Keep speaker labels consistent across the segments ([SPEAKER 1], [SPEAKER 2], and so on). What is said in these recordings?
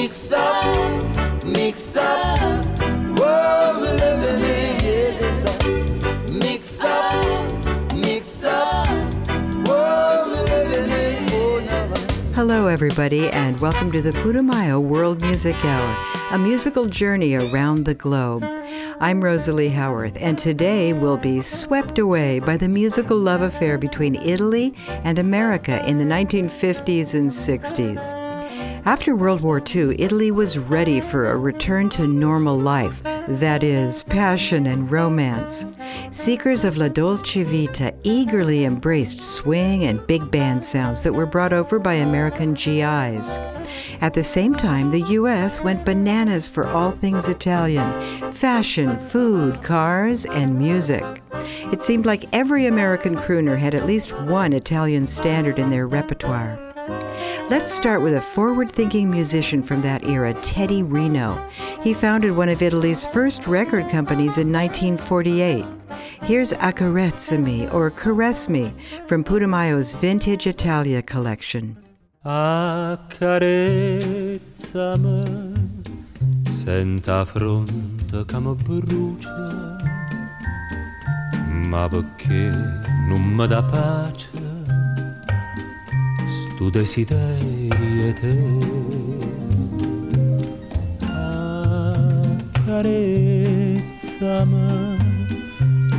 [SPEAKER 1] Mix up, mix up, worlds we're living in. Mix up, mix up, worlds we're living in. Oh,
[SPEAKER 2] Hello, everybody, and welcome to the Putumayo World Music Hour, a musical journey around the globe. I'm Rosalie Howarth, and today we'll be swept away by the musical love affair between Italy and America in the 1950s and 60s. After World War II, Italy was ready for a return to normal life, that is, passion and romance. Seekers of La Dolce Vita eagerly embraced swing and big band sounds that were brought over by American GIs. At the same time, the U.S. went bananas for all things Italian fashion, food, cars, and music. It seemed like every American crooner had at least one Italian standard in their repertoire. Let's start with a forward thinking musician from that era, Teddy Reno. He founded one of Italy's first record companies in 1948. Here's Accarezzami or Caress Me from Putumayo's Vintage Italia collection.
[SPEAKER 3] Accarezzami, senta fronte come brucia, ma perché non mi dà pace, stu desiderio te. Accarezzami,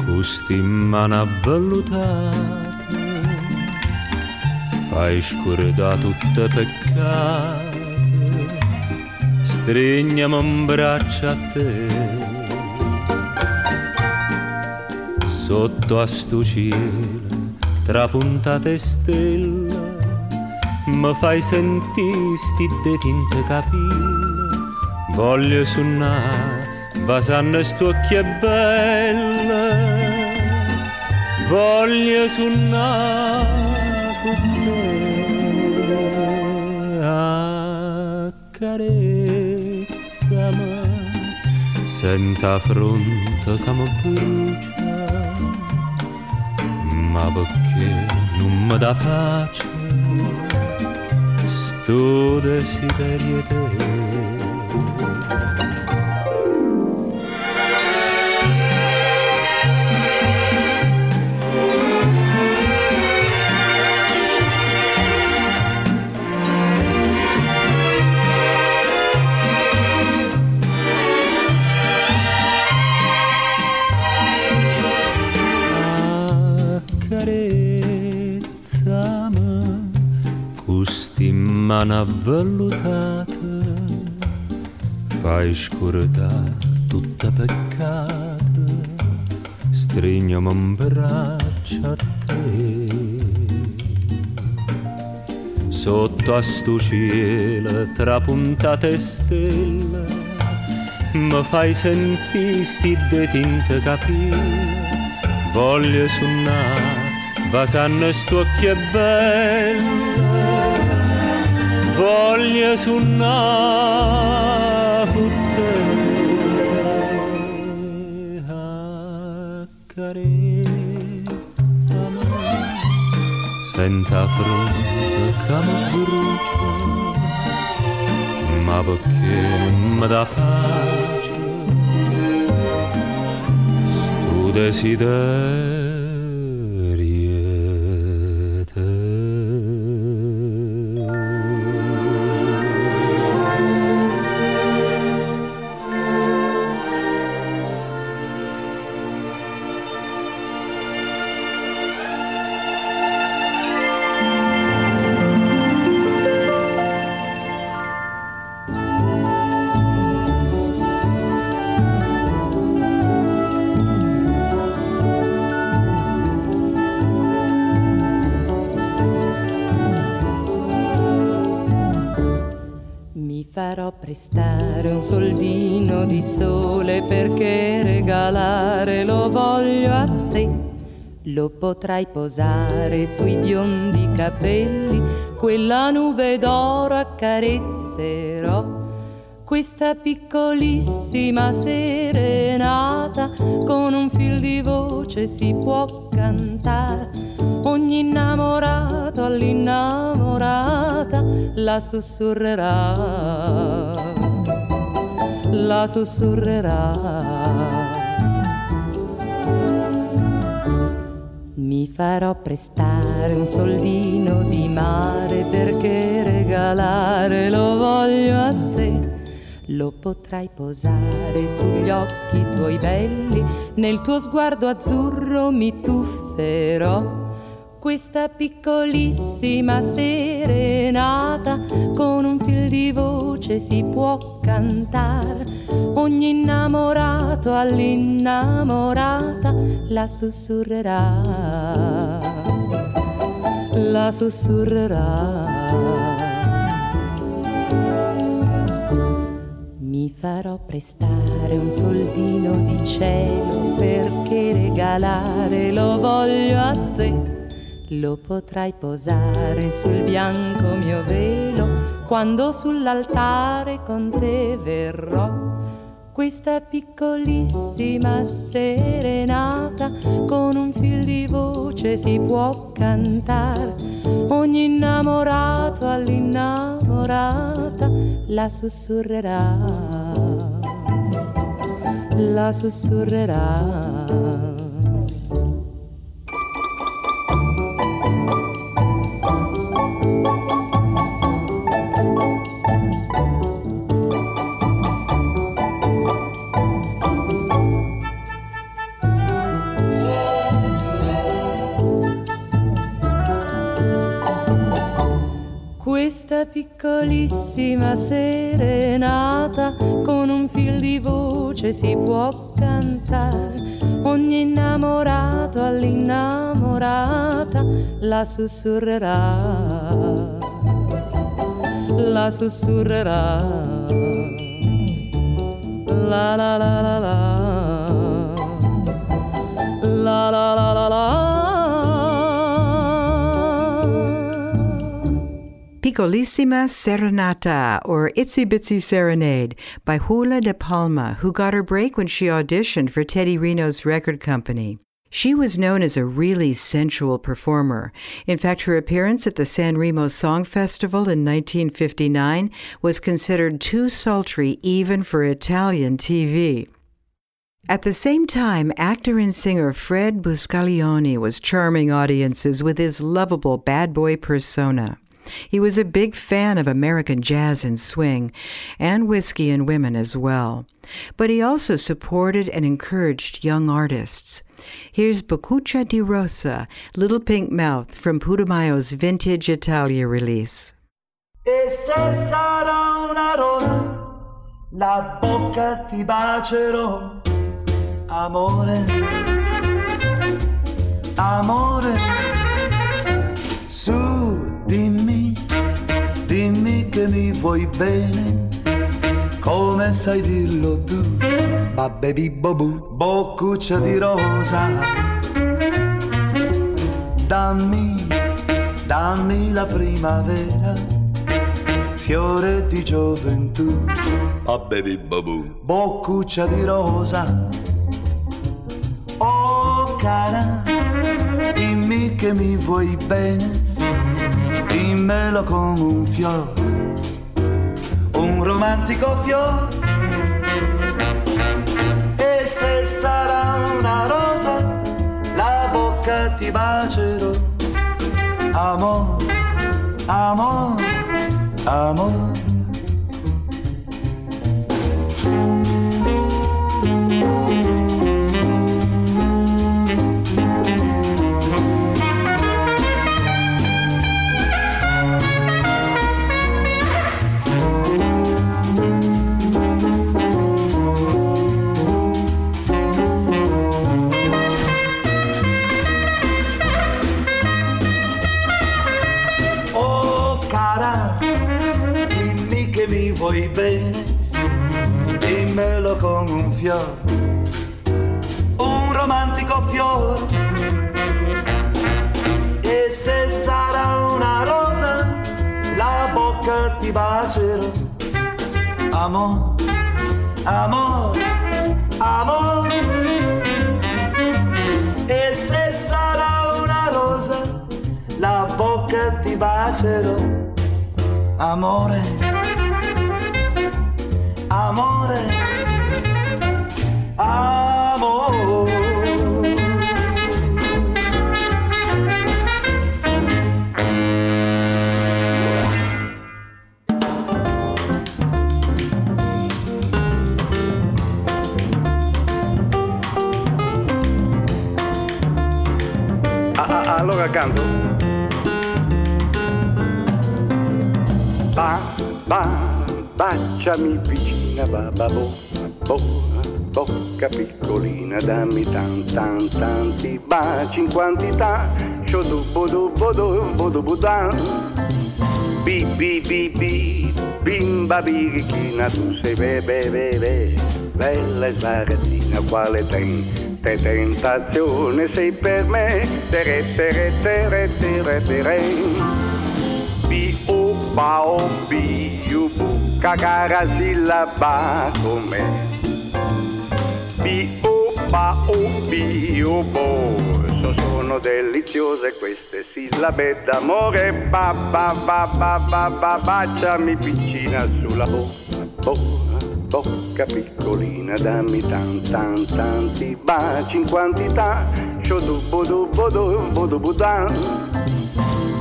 [SPEAKER 3] custi mano avvellutate, fai scordare tutte peccate, strignami un braccio a te. Sotto a sto cielo, tra puntate stelle, mi fai sentire sti tinte capille, voglio suonare, vasanno sto occhie belle, voglio suonare con te, accarezzami, senta fronte come brucia, ma perché non mi dà pace, sto desiderio te. Accarezzami, mano avvellutate, fai scordare tutte peccate, strignami un braccio a te. Sotto a sto cielo, tra puntate stelle, mi fai sentire sti de tinte capire, voglio suonare, vasanno sto occhie belle, voglio suonare con te, accarezzami, senta fronte come brucia, ma perché mi dà pace, sto desiderio
[SPEAKER 4] Lo potrai posare sui biondi capelli, quella nube d'oro accarezzerò. questa piccolissima serenata con un fil di voce si può cantare. Ogni innamorato all'innamorata la sussurrerà, la sussurrerà. Farò prestare un soldino di mare perché regalare lo voglio a te. Lo potrai posare sugli occhi tuoi belli, nel tuo sguardo azzurro mi tufferò. Questa piccolissima serenata con un fil di voce si può cantare. Ogni innamorato all'innamorata la sussurrerà, la sussurrerà. Mi farò prestare un soldino di cielo perché regalare lo voglio a te. Lo potrai posare sul bianco mio velo quando sull'altare con te verrò questa piccolissima serenata con un fil di voce si può cantare. Ogni innamorato all'innamorata la sussurrerà, la sussurrerà. Questa piccolissima serenata con un fil di voce si può cantare. Ogni innamorato all'innamorata la sussurrerà, la sussurrerà. La la la la la. La la la la la.
[SPEAKER 2] Piccolissima Serenata, or Itsy Bitsy Serenade, by Hula de Palma, who got her break when she auditioned for Teddy Reno's record company. She was known as a really sensual performer. In fact, her appearance at the San Remo Song Festival in 1959 was considered too sultry even for Italian TV. At the same time, actor and singer Fred Buscaglione was charming audiences with his lovable bad boy persona. He was a big fan of American jazz and swing, and whiskey and women as well. But he also supported and encouraged young artists. Here's Boccuccia di Rosa, Little Pink Mouth from Putumayo's vintage Italia release.
[SPEAKER 5] E una rosa, la bocca ti bacerò, amore, amore, che mi vuoi bene, come sai dirlo tu? Ma baby bobu, boccuccia di rosa. Dammi, dammi la primavera, fiore di gioventù. Ma baby bobu, boccuccia di rosa. Oh cara, dimmi che mi vuoi bene dimmelo con un fiore, un romantico fiore. E se sarà una rosa, la bocca ti bacerò. Amor, amor, amor.
[SPEAKER 6] Bimba birichina, tu sei be, be, be, be, bella e sbarazzina, quale ten, te tentazione sei per me, tere, tere, tere, tere, tere. Bi, o, ba, o, bi, u, bu, cacara, sillaba come. Bo, so, sono deliziose queste. Sillabe d'amore, ba, ba, ba, ba, ba, ba, baciami piccina sulla bocca, bocca, piccolina, dammi tan, tan, tanti baci in quantità, shodu, bodu, bodu, bodu, budan.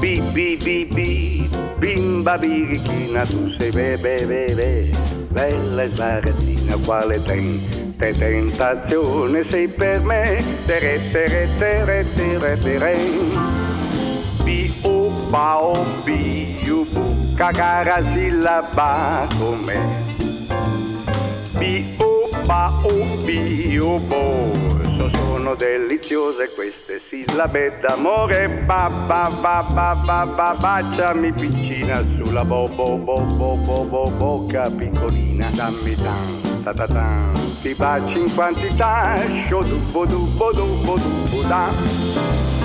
[SPEAKER 6] Bi, bi, bi, bi, bimba birichina, tu sei be, be, be, be, bella e sbarazzina, quale ten, te tentazione sei per me, tere, tere, tere, tere, tere. Bi, o, ba, o, bi, u, bu, cacara, sillaba come. Bi, o, ba, o, bi, u, bo, so, sono deliziose queste sillabe d'amore, ba, ba, ba, ba, ba, ba, baciami piccina sulla bo, bo, bo, bo, bo, bo, bocca piccolina, dammi tan, ta, ta, tan, ti baci in quantità, shodu, bodu, bodu, bodu, boda.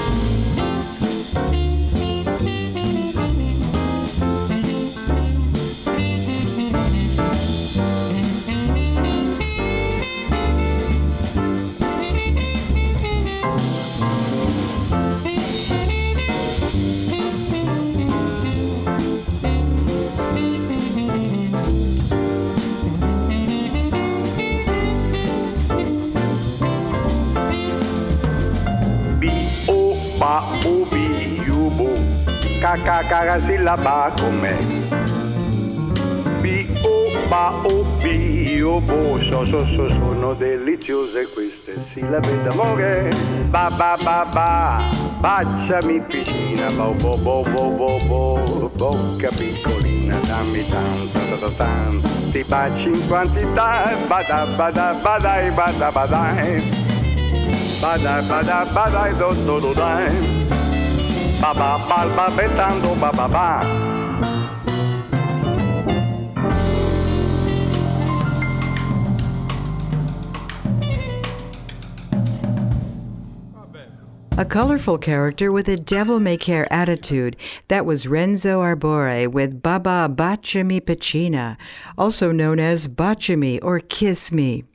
[SPEAKER 6] O, ba, u, bi, u, bu, ca, ca, sillaba come. Bi, o, ba, u, bi, bu, so, so, so, sono deliziose queste sillabe d'amore. Ba, ba, ba, ba, baciami piccina, bo, bo, bo, bo, bo, bo, bocca piccolina, dammi tanto, tanto, tanto, ti baci in quantità, bada, bada, badai, bada, badai. Badai, badai, badai, do, do, do, dai. Ba, ba, ba, ba, betando, ba, ba, ba.
[SPEAKER 2] A colorful character with a devil may care attitude. That was Renzo Arbore with Baba Bacciami Piccina, also known as Bacciami or Kiss Me.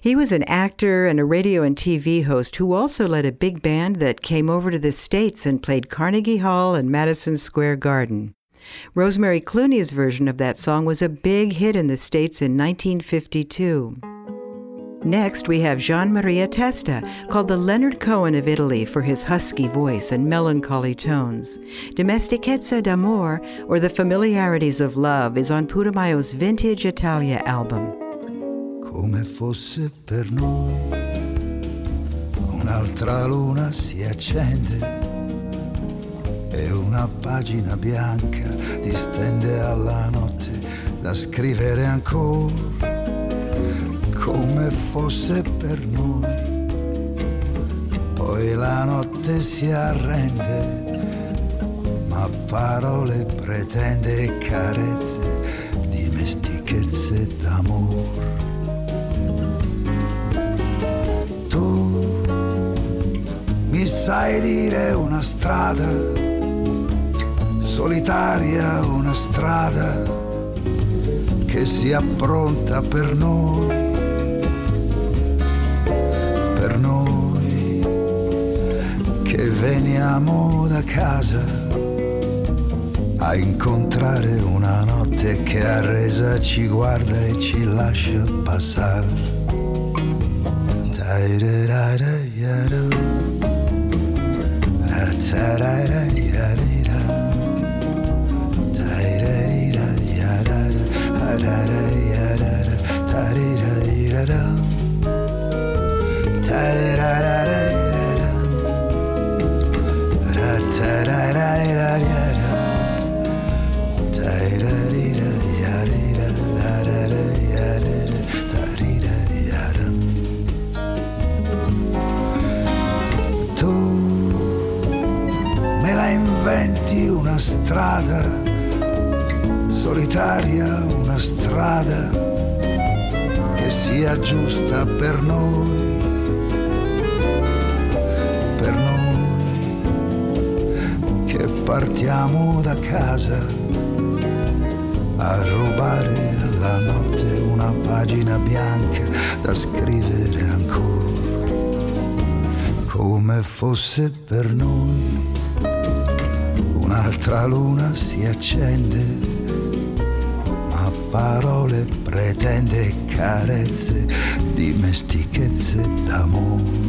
[SPEAKER 2] He was an actor and a radio and TV host who also led a big band that came over to the States and played Carnegie Hall and Madison Square Garden. Rosemary Clooney's version of that song was a big hit in the States in 1952. Next, we have Gian Maria Testa, called the Leonard Cohen of Italy for his husky voice and melancholy tones. Domesticezza d'amore, or The Familiarities of Love, is on Putumayo's Vintage Italia album.
[SPEAKER 7] Come fosse per noi. Un'altra luna si accende e una pagina bianca distende alla notte da scrivere ancora come fosse per noi. Poi la notte si arrende, ma parole pretende e carezze, dimestichezze d'amore. Mi sai dire una strada, solitaria una strada, che che sia pronta per noi, per noi che veniamo da casa a incontrare una notte che a resa ci guarda e ci lascia passare. Tu strada, solitaria una strada che sia giusta per noi, per noi che partiamo da casa a rubare alla notte una pagina bianca da scrivere ancora come fosse per noi. Un'altra luna si accende, ma parole pretende carezze, dimestichezze d'amore.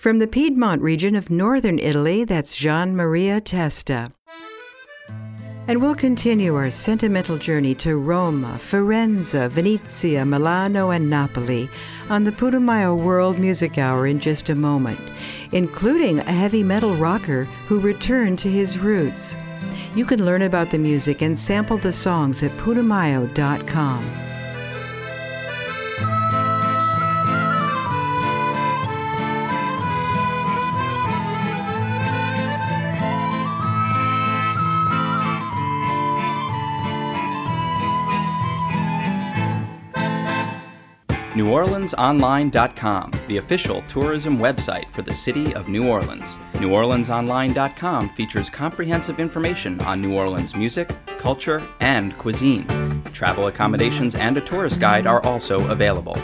[SPEAKER 2] From the Piedmont region of northern Italy, that's Gian Maria Testa. And we'll continue our sentimental journey to Roma, Firenze, Venezia, Milano, and Napoli on the Putumayo World Music Hour in just a moment, including a heavy metal rocker who returned to his roots. You can learn about the music and sample the songs at putumayo.com.
[SPEAKER 8] NewOrleansOnline.com, the official tourism website for the city of New Orleans. NewOrleansOnline.com features comprehensive information on New Orleans music, culture, and cuisine. Travel accommodations and a tourist guide are also available.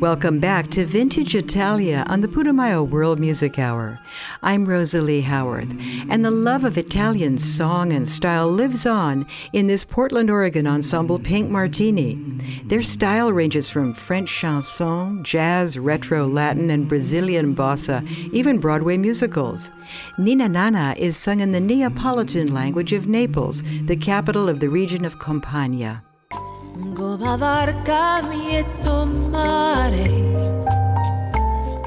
[SPEAKER 2] Welcome back to Vintage Italia on the Putumayo World Music Hour. I'm Rosalie Howarth, and the love of Italian song and style lives on in this Portland, Oregon ensemble Pink Martini. Their style ranges from French chanson, jazz, retro, Latin, and Brazilian bossa, even Broadway musicals. Nina Nana is sung in the Neapolitan language of Naples, the capital of the region of Campania.
[SPEAKER 9] Goma varcami e mare.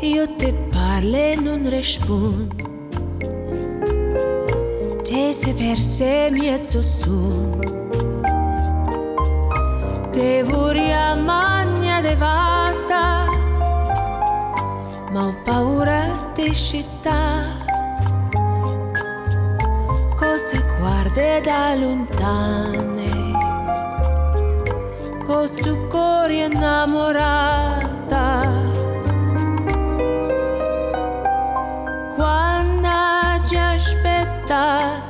[SPEAKER 9] Io te parle non răspund Te se perse mezzo sun Te voria magna de vasa Ma ho paura di città. Cose guarde da lontane Cuore innamorata Quando ci aspetta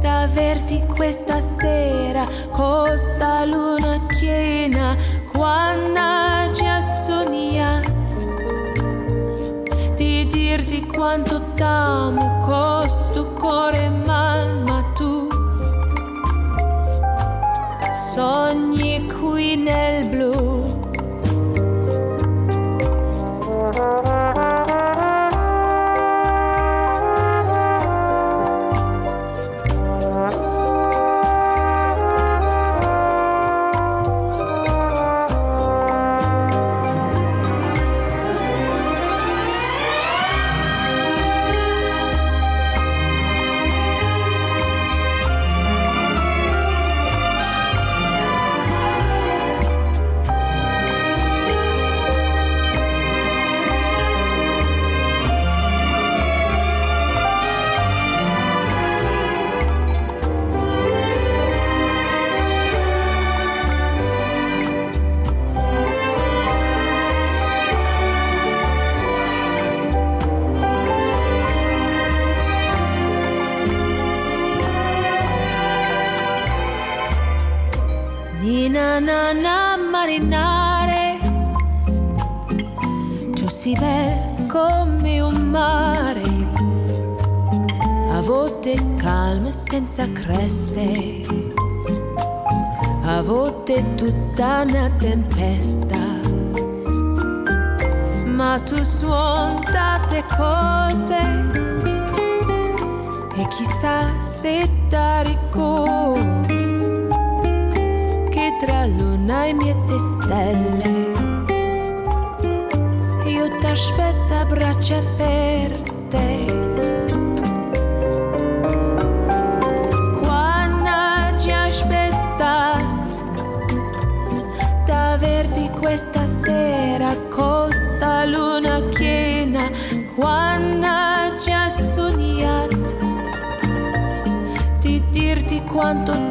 [SPEAKER 9] D'averti questa sera Costa luna piena Quando ci ha Di dirti quanto t'amo Costo cuore mal sogni qui nel blu. senza creste, a volte tutta una tempesta, ma tu suoni tante cose e chissà se ti ricordi che tra luna e mezze stelle io t'aspetto a braccia aperte. cuánto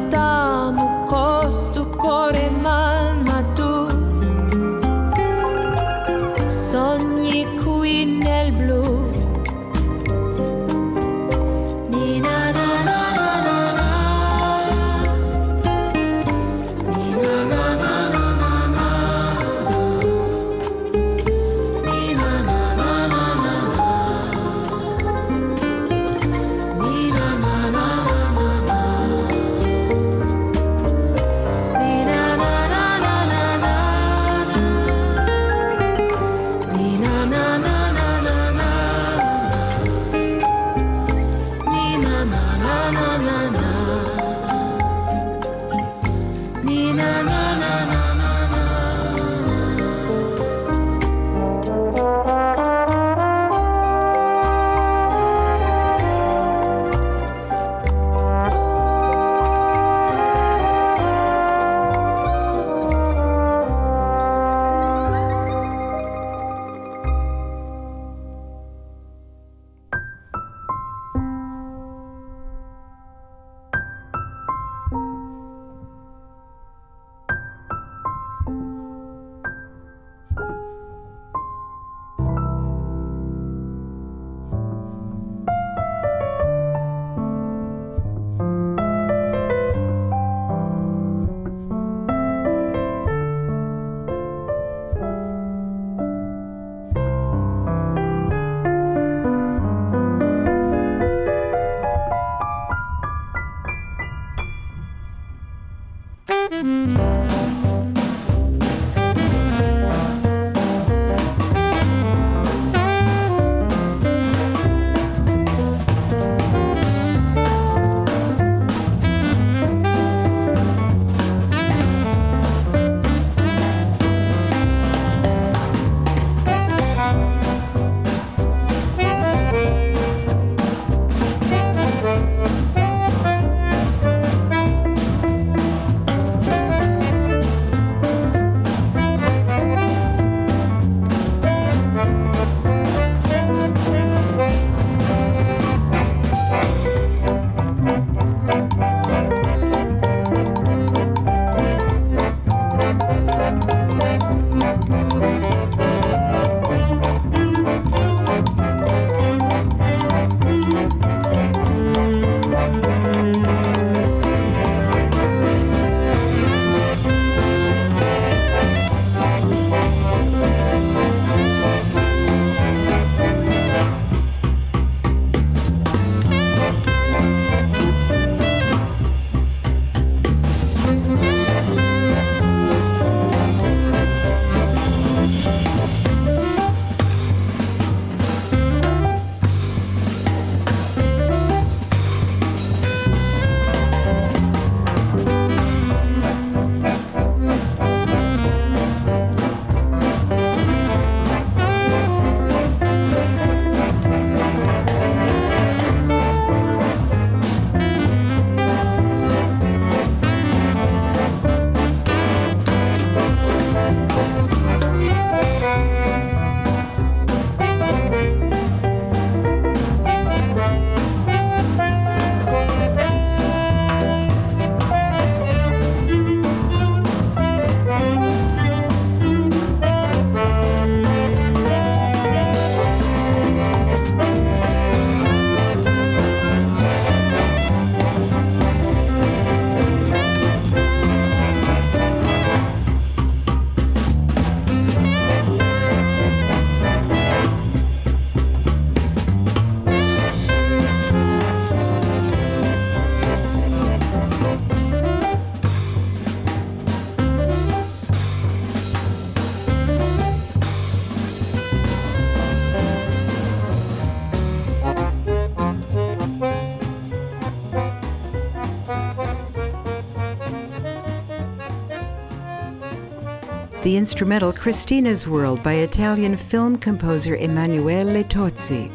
[SPEAKER 2] the instrumental Christina's World by Italian film composer Emanuele Tozzi.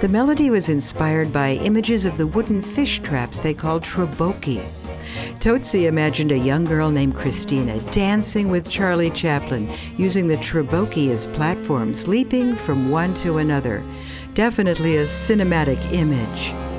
[SPEAKER 2] The melody was inspired by images of the wooden fish traps they called trabocchi. Tozzi imagined a young girl named Christina dancing with Charlie Chaplin, using the trabocchi as platforms, leaping from one to another. Definitely a cinematic image.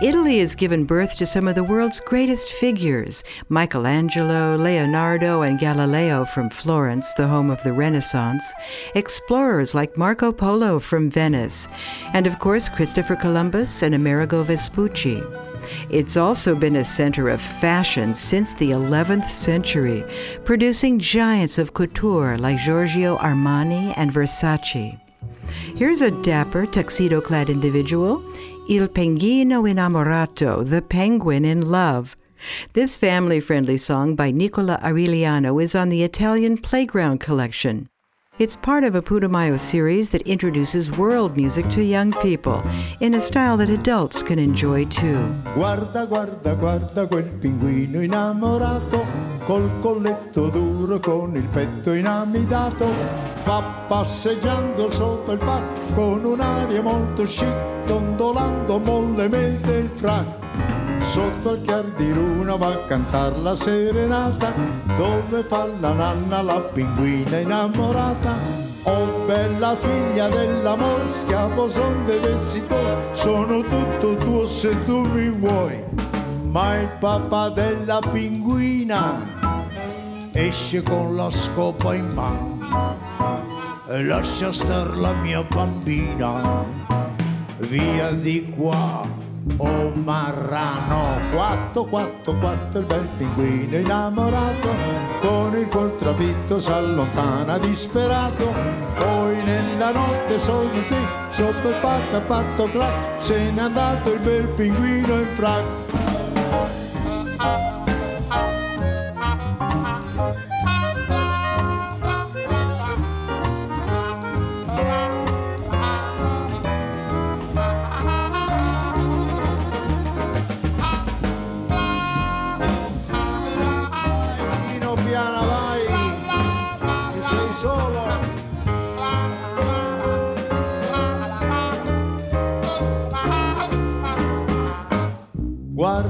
[SPEAKER 2] Italy has given birth to some of the world's greatest figures Michelangelo, Leonardo, and Galileo from Florence, the home of the Renaissance, explorers like Marco Polo from Venice, and of course Christopher Columbus and Amerigo Vespucci. It's also been a center of fashion since the 11th century, producing giants of couture like Giorgio Armani and Versace. Here's a dapper, tuxedo clad individual Il Penguino Innamorato, The Penguin in Love. This family friendly song by Nicola Ariliano is on the Italian Playground Collection. It's part of a Putumayo series that introduces world music to young people in a style that adults can enjoy too.
[SPEAKER 10] Guarda, guarda, guarda quel pinguino innamorato, col colletto duro, con il petto inamidato, va passeggiando sopra il parco con un'aria molto chic, dondolando mollemente il frac. Sotto il chiar di luna va a cantar la serenata, dove fa la nanna la pinguina innamorata. Oh bella figlia dell'amor, schiavo son devessi tuoi, sono tutto tuo se tu mi vuoi. Ma il papà della pinguina esce con la scopa in mano e lascia star la mia bambina via di qua. Oh marrano, quattro, quattro, quattro, il bel pinguino innamorato, con il cuor trafitto s'allontana disperato, poi nella notte solo te, sopra il pacco ha fatto clac, se n'è andato il bel pinguino in frac.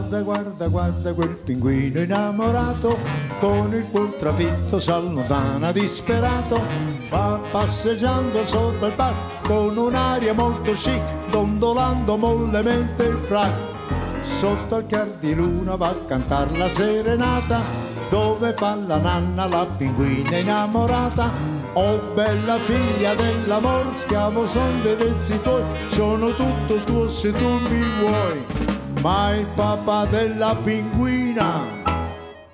[SPEAKER 10] Guarda, guarda, guarda quel pinguino innamorato, con il cuor trafitto s'allontana disperato, va passeggiando sopra il parco con un'aria molto chic, dondolando mollemente il frac. Sotto al chiar di luna va a cantar la serenata, dove fa la nanna la pinguina innamorata. Oh bella figlia dell'amor, schiavo son dei vezzi tuoi, sono tutto tuo se tu mi vuoi. Ma il papà della pinguina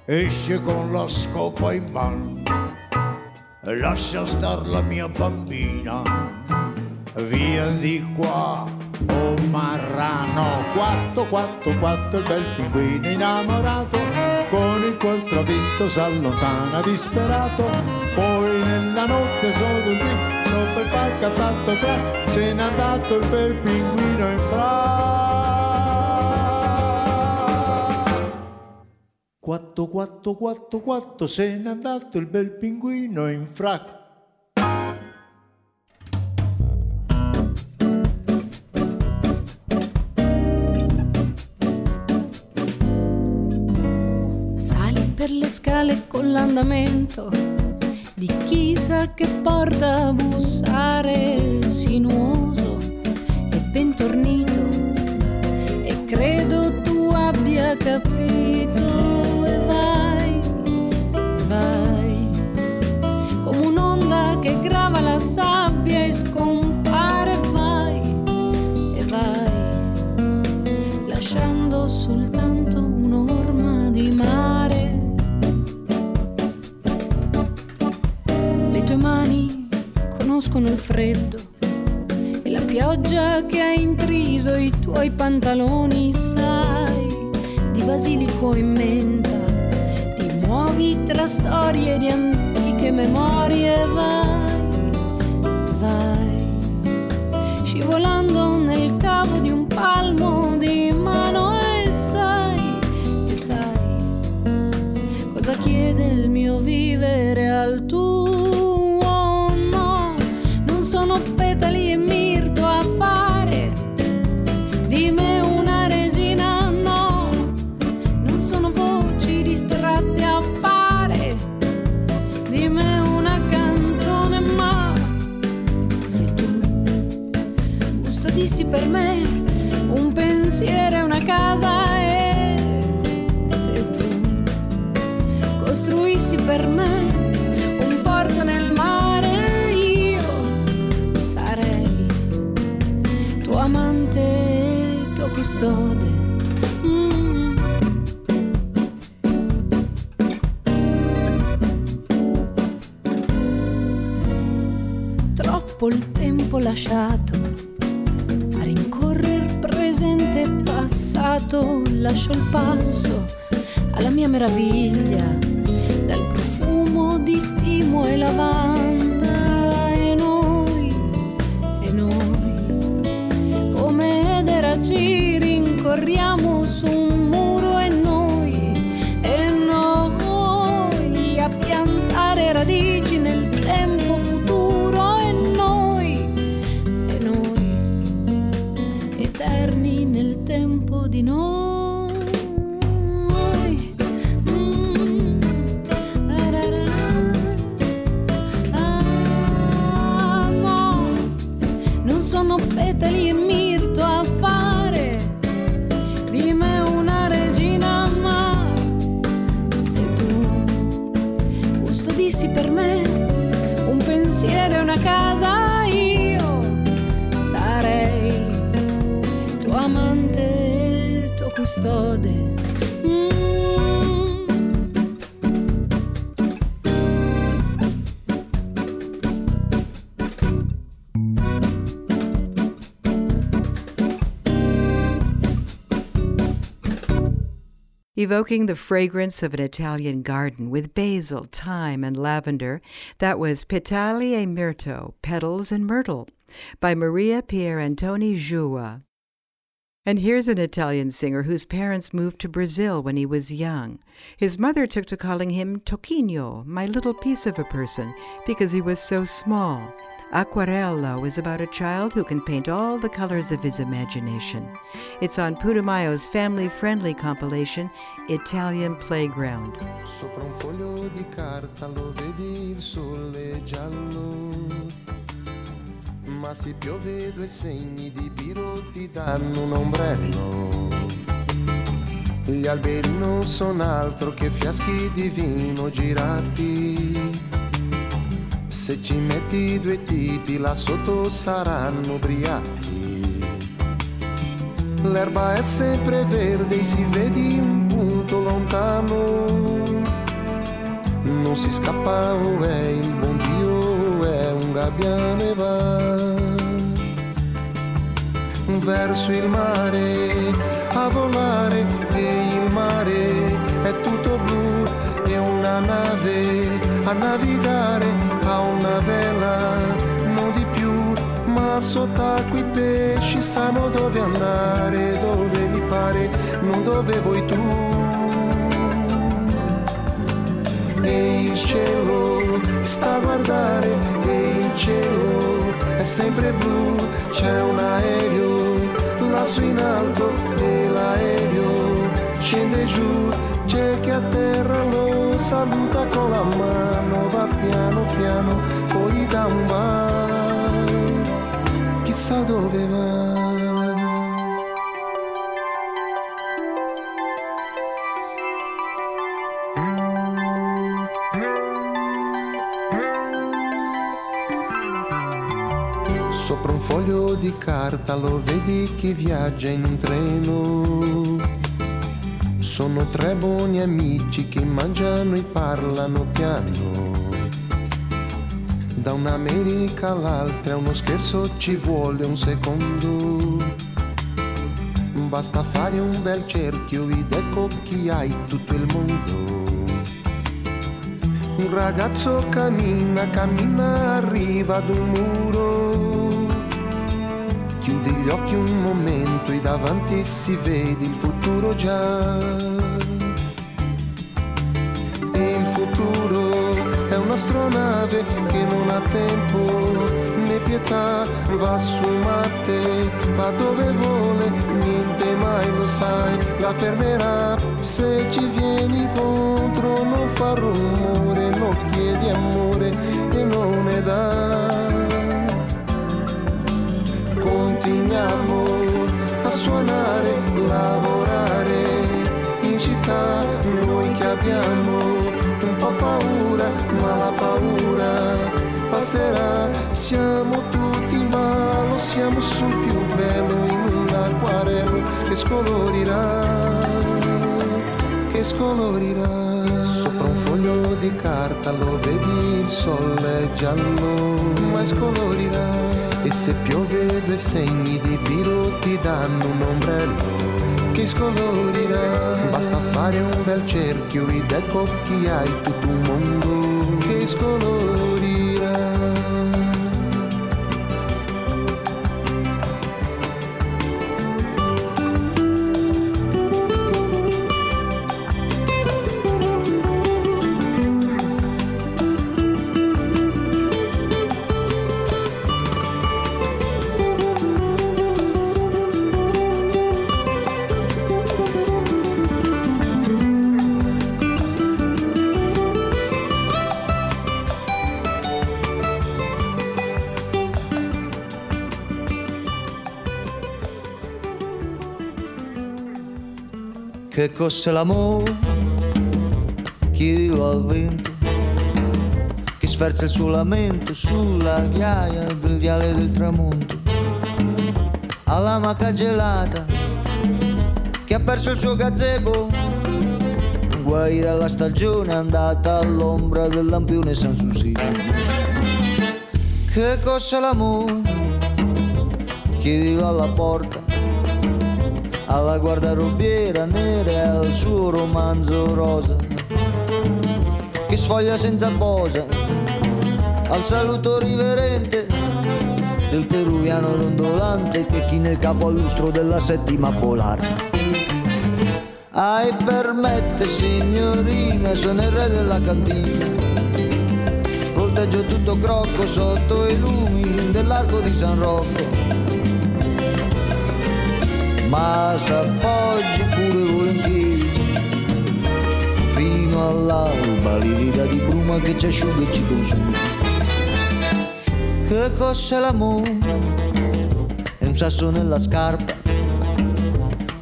[SPEAKER 10] esce con la scopa in mano. Lascia star la mia bambina via di qua oh marrano. Quattro quattro quattro il bel pinguino innamorato con il cuor trafitto s'allontana disperato. Poi nella notte solo lì sopra il palco ha fatto crack se n'è andato il bel pinguino in fra Quattro, quattro, quattro, quattro, se n'è andato il bel pinguino in frac.
[SPEAKER 11] Sali per le scale con l'andamento di chi sa che porta a bussare sinuoso e bentornito e credo tu abbia capito grava la sabbia e scompare vai e vai lasciando soltanto un'orma di mare. Le tue mani conoscono il freddo e la pioggia che ha intriso i tuoi pantaloni, sai, di basilico in menta, ti muovi tra storie di antiche memorie, vai, volando nel cavo di un palmo di mano e sai, e sai cosa chiede il mio vivere al tuo no, non sono per
[SPEAKER 2] Evoking the fragrance of an Italian garden with basil, thyme, and lavender, that was Petali e Mirto, Petals and Myrtle, by Maria Pierantoni Giua. And here's an Italian singer whose parents moved to Brazil when he was young. His mother took to calling him Toquinho, my little piece of a person, because he was so small. Aquarello is about a child who can paint all the colors of his imagination. It's on Putumayo's family friendly compilation, Italian Playground.
[SPEAKER 12] Sopra un foglio di carta lo vedi il sole giallo, ma se piove due segni di biro ti danno un ombrello. Gli alberi non sono altro che fiaschi di vino girati. Se ci metti due tipi là sotto saranno ubriachi. L'erba è sempre verde, si vedi un punto lontano. Non si scappa, oh, è il buon Dio, è un gabbiane va. Verso il mare a volare e il mare è tutto blu e una nave a navigare a una vela, non di più, ma sott'acqua i pesci sanno dove andare, dove gli pare, non dove vuoi tu. E il cielo sta a guardare, e il cielo è sempre blu, c'è un aereo lassù in alto e l'aereo scende giù, c'è chi a terra lo saluta con la mano, va piano piano, poi dà un chissà dove va. Sopra un foglio di carta lo vedi che viaggia in un treno. Sono tre buoni amici che mangiano e parlano piano. Da un'America all'altra uno scherzo ci vuole un secondo. Basta fare un bel cerchio ed ecco chi hai tutto il mondo. Un ragazzo cammina, cammina, arriva ad un muro. Gli occhi un momento e davanti si vede il futuro già. E il futuro è un'astronave che non ha tempo né pietà va su Marte, va dove vuole, niente mai lo sai, la fermerà. Se ci vieni incontro non fa rumore, non chiedi amore e non ne dà. Continuiamo a suonare, lavorare in città, noi che abbiamo un po' paura, ma la paura passerà, siamo tutti in ballo, siamo sul più bello in un acquarello che scolorirà, che scolorirà. Sopra un foglio di carta lo vedi il sole giallo, ma scolorirà. E se piove due segni di biro ti danno un ombrello che scolorirà. Basta fare un bel cerchio ed ecco che hai tutto un mondo che scolorirà.
[SPEAKER 1] Che cos'è l'amore? Chiedilo al vento che sferza il suo lamento sulla ghiaia del viale del tramonto. Alla maca gelata che ha perso il suo gazebo. Guai dalla stagione andata all'ombra del lampione San Susì. Che cos'è l'amore? Chiedilo alla porta alla guardarobiera nera e al suo romanzo rosa. Che sfoglia senza posa al saluto riverente del peruviano dondolante che china il capo al lustro della settima polare ai permette signorina sono il re della cantina. Volteggio tutto crocco sotto i lumi dell'arco di San Rocco ma s'appoggi pure volentieri. Fino all'alba livida di bruma che ci asciuga e ci consuma. Che cos'è l'amore? è un sasso nella scarpa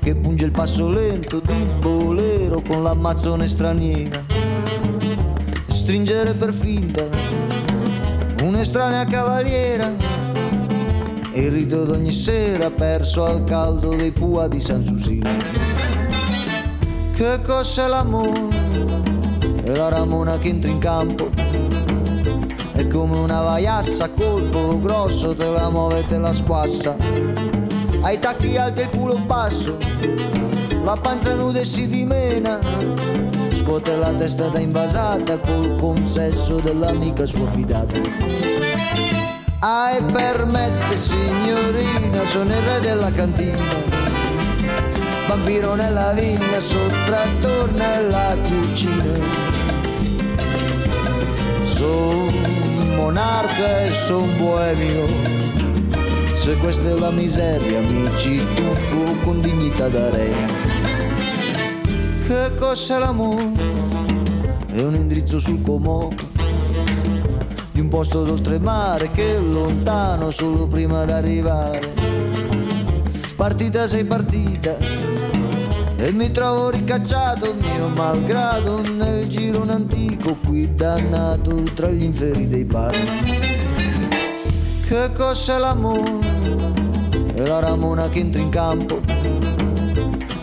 [SPEAKER 1] che punge il passo lento di bolero con l'ammazzone straniera. Stringere per finta un'estranea cavaliera e il rito d'ogni sera perso al caldo dei pua di San Susino. Che cos'è l'amore? È la ramona che entra in campo. È come una vaiassa a colpo grosso, te la muove e te la squassa. Ai tacchi alti e il culo basso, la panza nuda e si dimena. Scuote la testa da invasata col consesso dell'amica sua fidata. Ai permette signorina, sono il re della cantina. Vampiro nella vigna, sottrattor nella cucina. Son monarca e son boemio. Se questa è la miseria, mi ci tuffo con dignità da re. Che cos'è l'amore? È un indirizzo sul comodo di un posto d'oltremare che è lontano solo prima d'arrivare. Partita sei partita e mi trovo ricacciato mio malgrado nel girone antico qui dannato tra gli inferi dei bar. Che cos'è l'amore? È la ramona che entra in campo.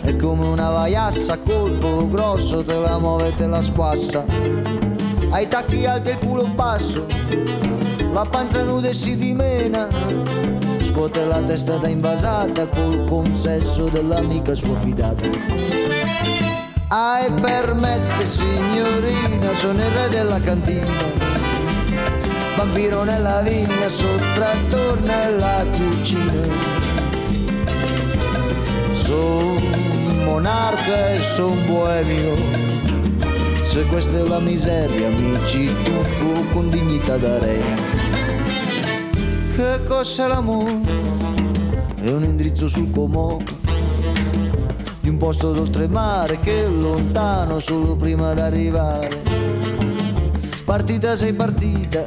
[SPEAKER 1] È come una vaiassa colpo grosso, te la muove e te la squassa ai tacchi alti il culo basso, la panza nuda e si dimena, scuote la testa da invasata col consesso dell'amica sua fidata. Ai permette signorina, sono il re della cantina, vampiro nella vigna, sottrattor nella cucina. Son monarca e son boemio se questa è la miseria mi ci tuffo con dignità da re Che cos'è l'amore? È un indirizzo sul comò di un posto d'oltremare che è lontano solo prima d'arrivare. Partita sei partita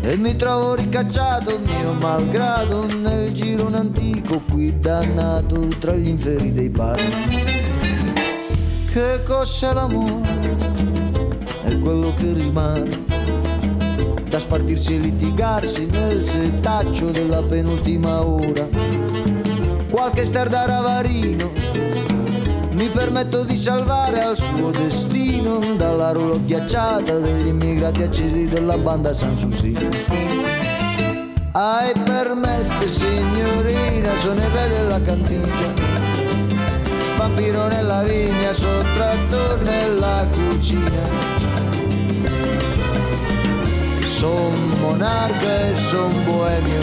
[SPEAKER 1] e mi trovo ricacciato mio malgrado nel giro un antico qui dannato tra gli inferi dei parchi. Che cos'è l'amore? Quello che rimane da spartirsi e litigarsi nel setaccio della penultima ora. Qualche star da ravarino mi permetto di salvare al suo destino dalla rulo ghiacciata degli immigrati accesi della banda Sanssouci. Ai permette signorina, sono il re della cantina vampiro nella vigna, sottratto nella cucina. Son monarca e son boemio.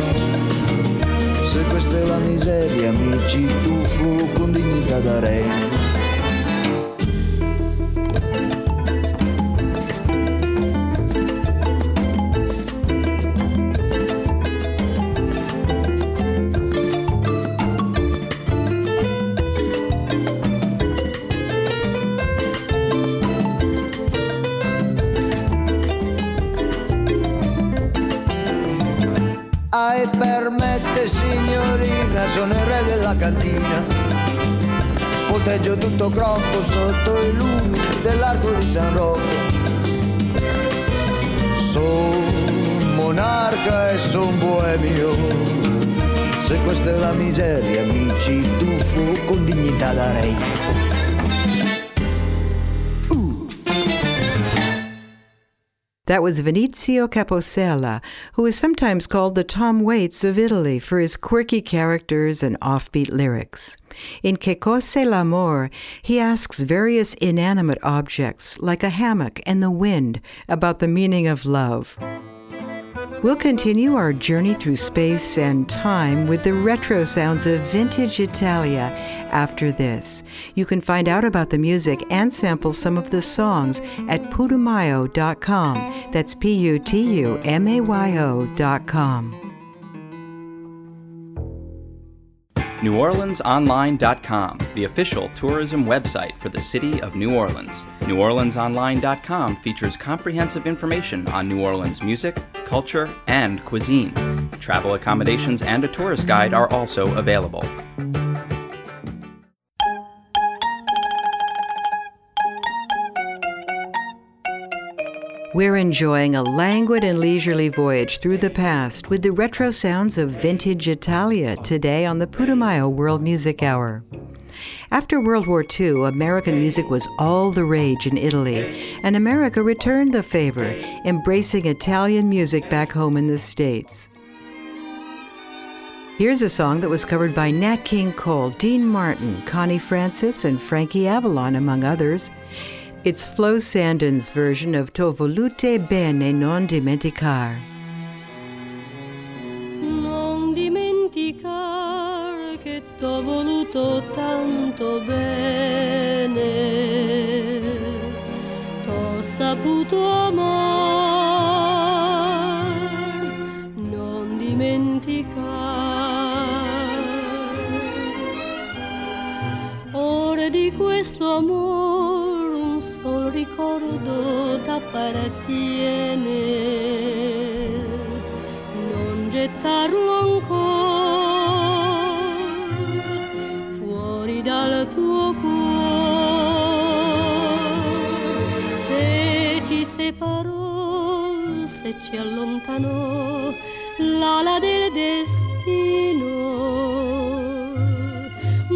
[SPEAKER 1] Se questa è la miseria, mi ci tuffo con dignità da re. Tutto crocco sotto i lumi dell'arco di San Rocco. Son monarca e son boemio. Se questa è la miseria mi ci tuffo con dignità da re.
[SPEAKER 2] That was Venezio Caposella, who is sometimes called the Tom Waits of Italy for his quirky characters and offbeat lyrics. In Che cos'è l'amore, he asks various inanimate objects, like a hammock and the wind, about the meaning of love. We'll continue our journey through space and time with the retro sounds of vintage Italia after this. You can find out about the music and sample some of the songs at putumayo.com. That's P U T U M A Y O.com.
[SPEAKER 8] NewOrleansOnline.com, the official tourism website for the city of New Orleans. NewOrleansOnline.com features comprehensive information on New Orleans music, culture, and cuisine. Travel accommodations and a tourist guide are also available.
[SPEAKER 2] We're enjoying a languid and leisurely voyage through the past with the retro sounds of vintage Italia today on the Putumayo World Music Hour. After World War II, American music was all the rage in Italy, and America returned the favor, embracing Italian music back home in the States. Here's a song that was covered by Nat King Cole, Dean Martin, Connie Francis, and Frankie Avalon, among others. It's Flo Sandon's version of To volute bene non dimenticar.
[SPEAKER 13] Non dimenticare che t'ho voluto tanto bene, t'ho saputo amare, non dimenticare. Ora di questo amore ricordo t'appartiene non gettarlo ancora fuori dal tuo cuore. Se ci separò se ci allontanò l'ala del destino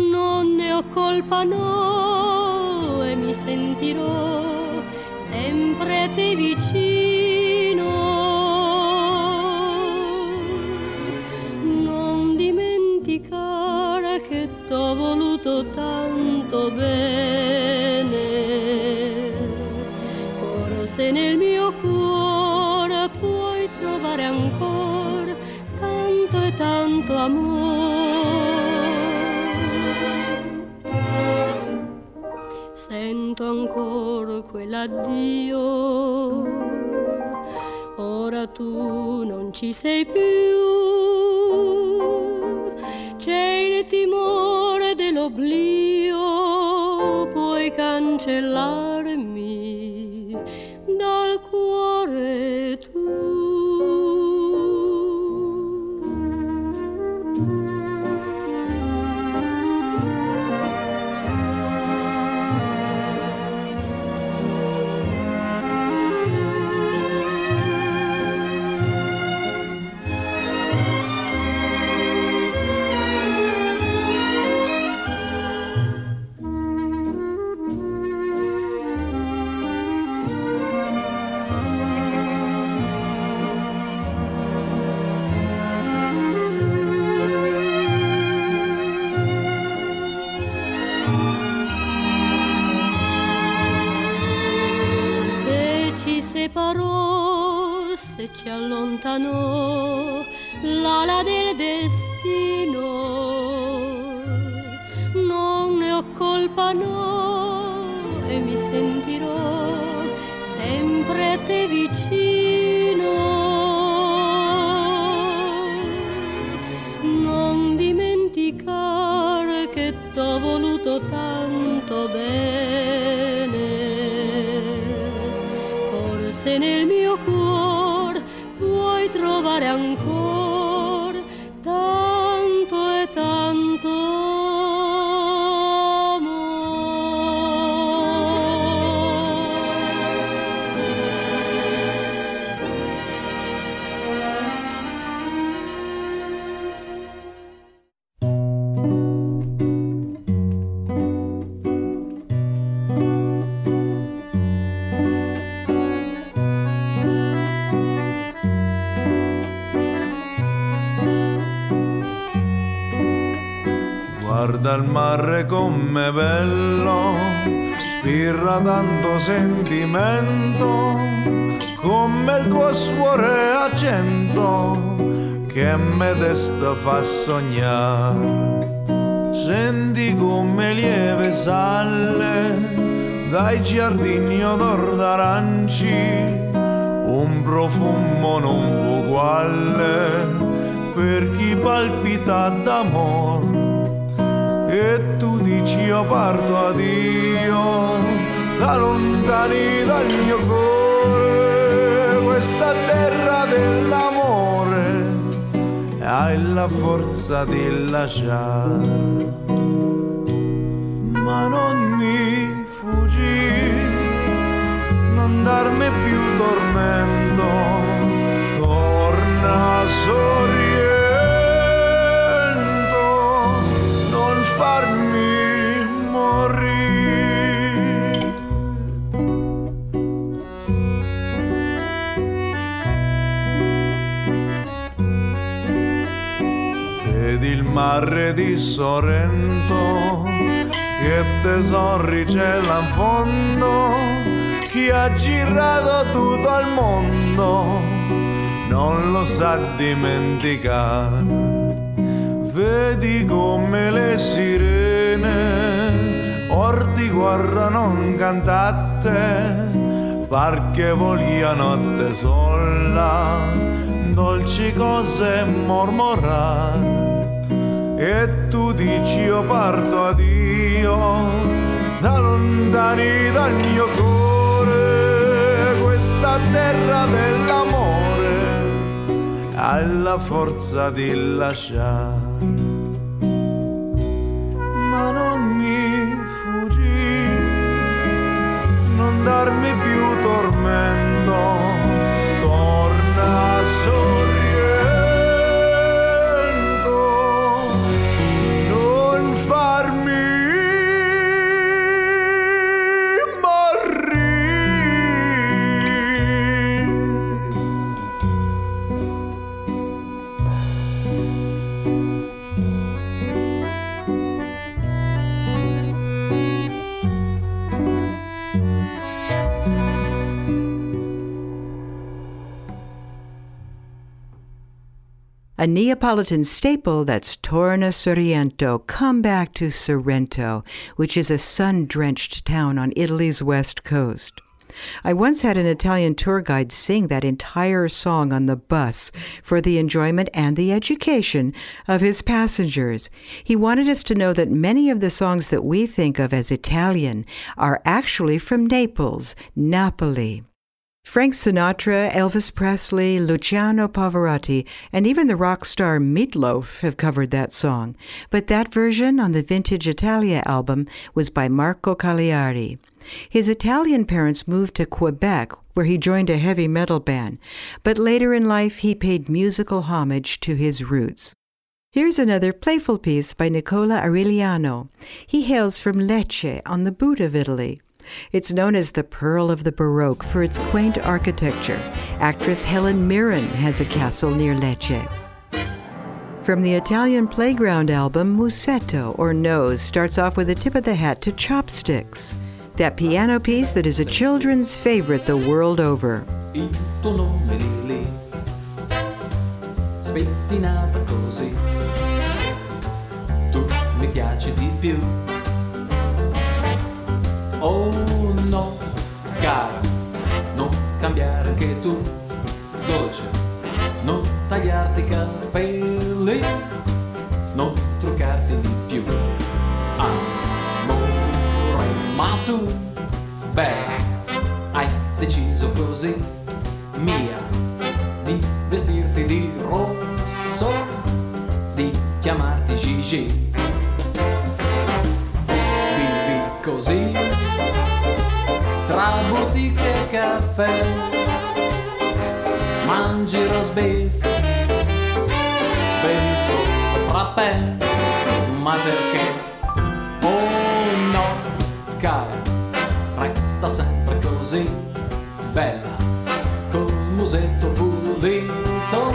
[SPEAKER 13] non ne ho colpa no e mi sentirò sento ancora quell'addio ora tu non ci sei più. C'è il timore dell'oblio, puoi cancellarmi ci allontanò. L'ala del
[SPEAKER 14] guarda il mare come bello, spirra tanto sentimento, come il tuo suore accento che me desta fa sognare. Senti come lieve sale dai giardini odor d'aranci, un profumo non uguale per chi palpita d'amore e tu dici io parto a Dio da lontani dal mio cuore. Questa terra dell'amore hai la forza di lasciare ma non mi fuggi non darmi più tormento. Torna sorriendo farmi mare di Sorrento che tesori c'è là in fondo, chi ha girato tutto il mondo non lo sa dimenticare. Vedi come le sirene orti guardano cantate perché volia notte sola dolci cose mormorare e tu dici io parto a Dio da lontani dal mio cuore questa terra dell'amore ha la forza di lasciare. Ma non mi fuggi, non darmi più tormento, torna sorriendo,
[SPEAKER 2] A Neapolitan staple that's Torna Sorrento, come back to Sorrento, which is a sun drenched town on Italy's west coast. I once had an Italian tour guide sing that entire song on the bus for the enjoyment and the education of his passengers. He wanted us to know that many of the songs that we think of as Italian are actually from Naples, Napoli. Frank Sinatra, Elvis Presley, Luciano Pavarotti, and even the rock star Meatloaf have covered that song. But that version on the Vintage Italia album was by Marco Cagliari. His Italian parents moved to Quebec, where he joined a heavy metal band, but later in life he paid musical homage to his roots. Here's another playful piece by Nicola Aureliano. He hails from Lecce on the boot of Italy. It's known as the Pearl of the Baroque for its quaint architecture. Actress Helen Mirren has a castle near Lecce. From the Italian Playground album, Musetto or Nose starts off with a tip of the hat to chopsticks. That piano piece that is a children's favorite the world over.
[SPEAKER 15] Spettinata così, tu mi piaci di più. Oh no, cara, non cambiare che tu, dolce, non tagliarti i capelli, non truccarti di più. Amore, ma tu, bella, hai deciso così, mia, di vestirti di rosso, di chiamarti Gigi. Vivi così, tra boutique e caffè, mangi bevi solo frappè, ma perché? Oh no, cara, resta sempre così, bella, col musetto pulito,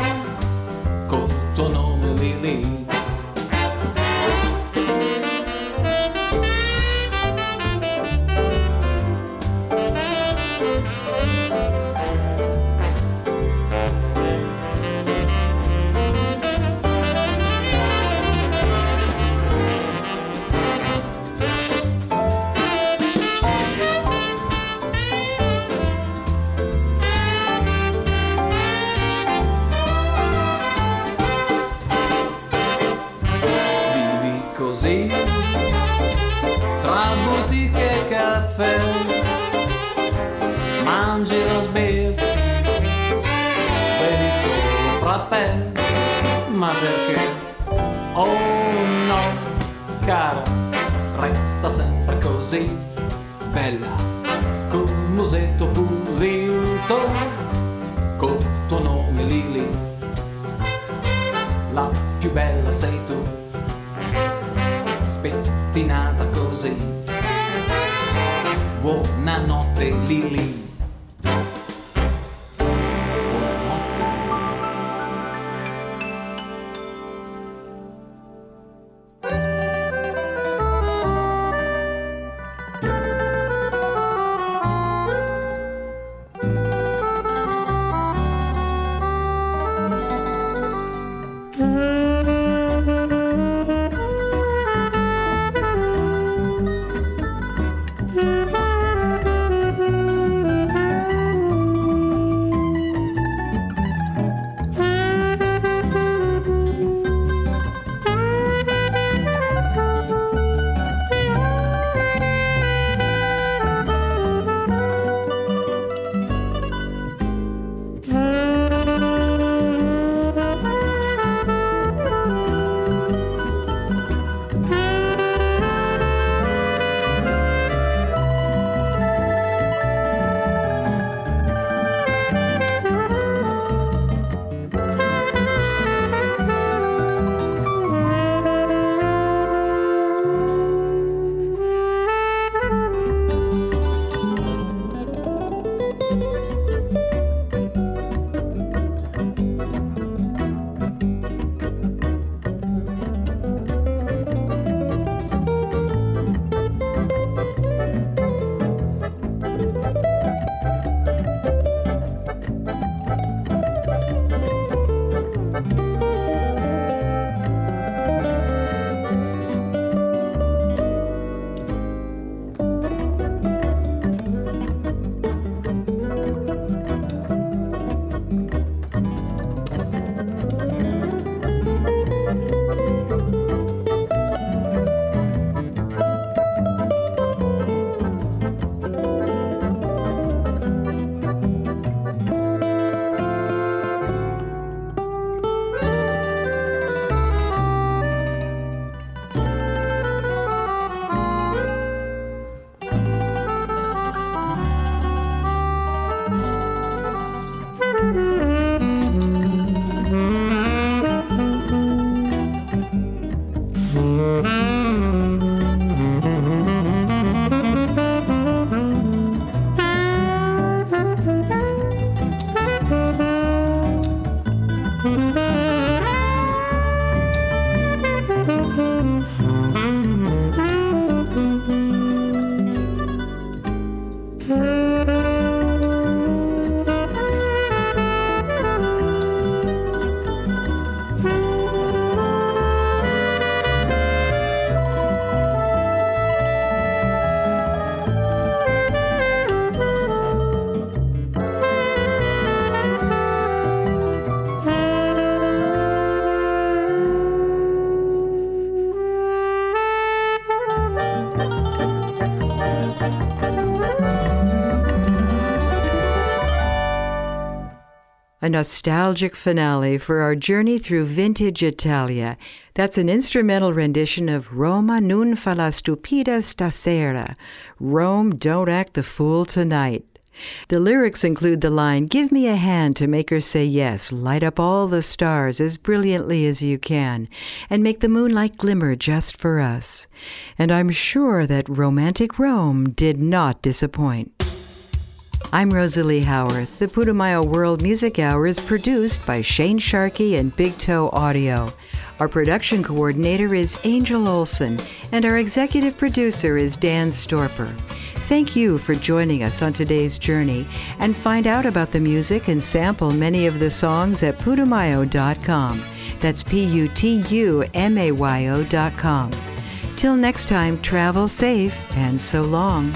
[SPEAKER 2] a nostalgic finale for our journey through vintage Italia. That's an instrumental rendition of Roma non fa la stupida stasera. Rome, don't act the fool tonight. The lyrics include the line, Give me a hand to make her say yes, light up all the stars as brilliantly as you can, and make the moonlight glimmer just for us. And I'm sure that romantic Rome did not disappoint. I'm Rosalie Howarth. The Putumayo World Music Hour is produced by Shane Sharkey and Big Toe Audio. Our production coordinator is Angel Olson, and our executive producer is Dan Storper. Thank you for joining us on today's journey, and find out about the music and sample many of the songs at putumayo.com. That's P U T U M A Y O.com. Till next time, travel safe and so long.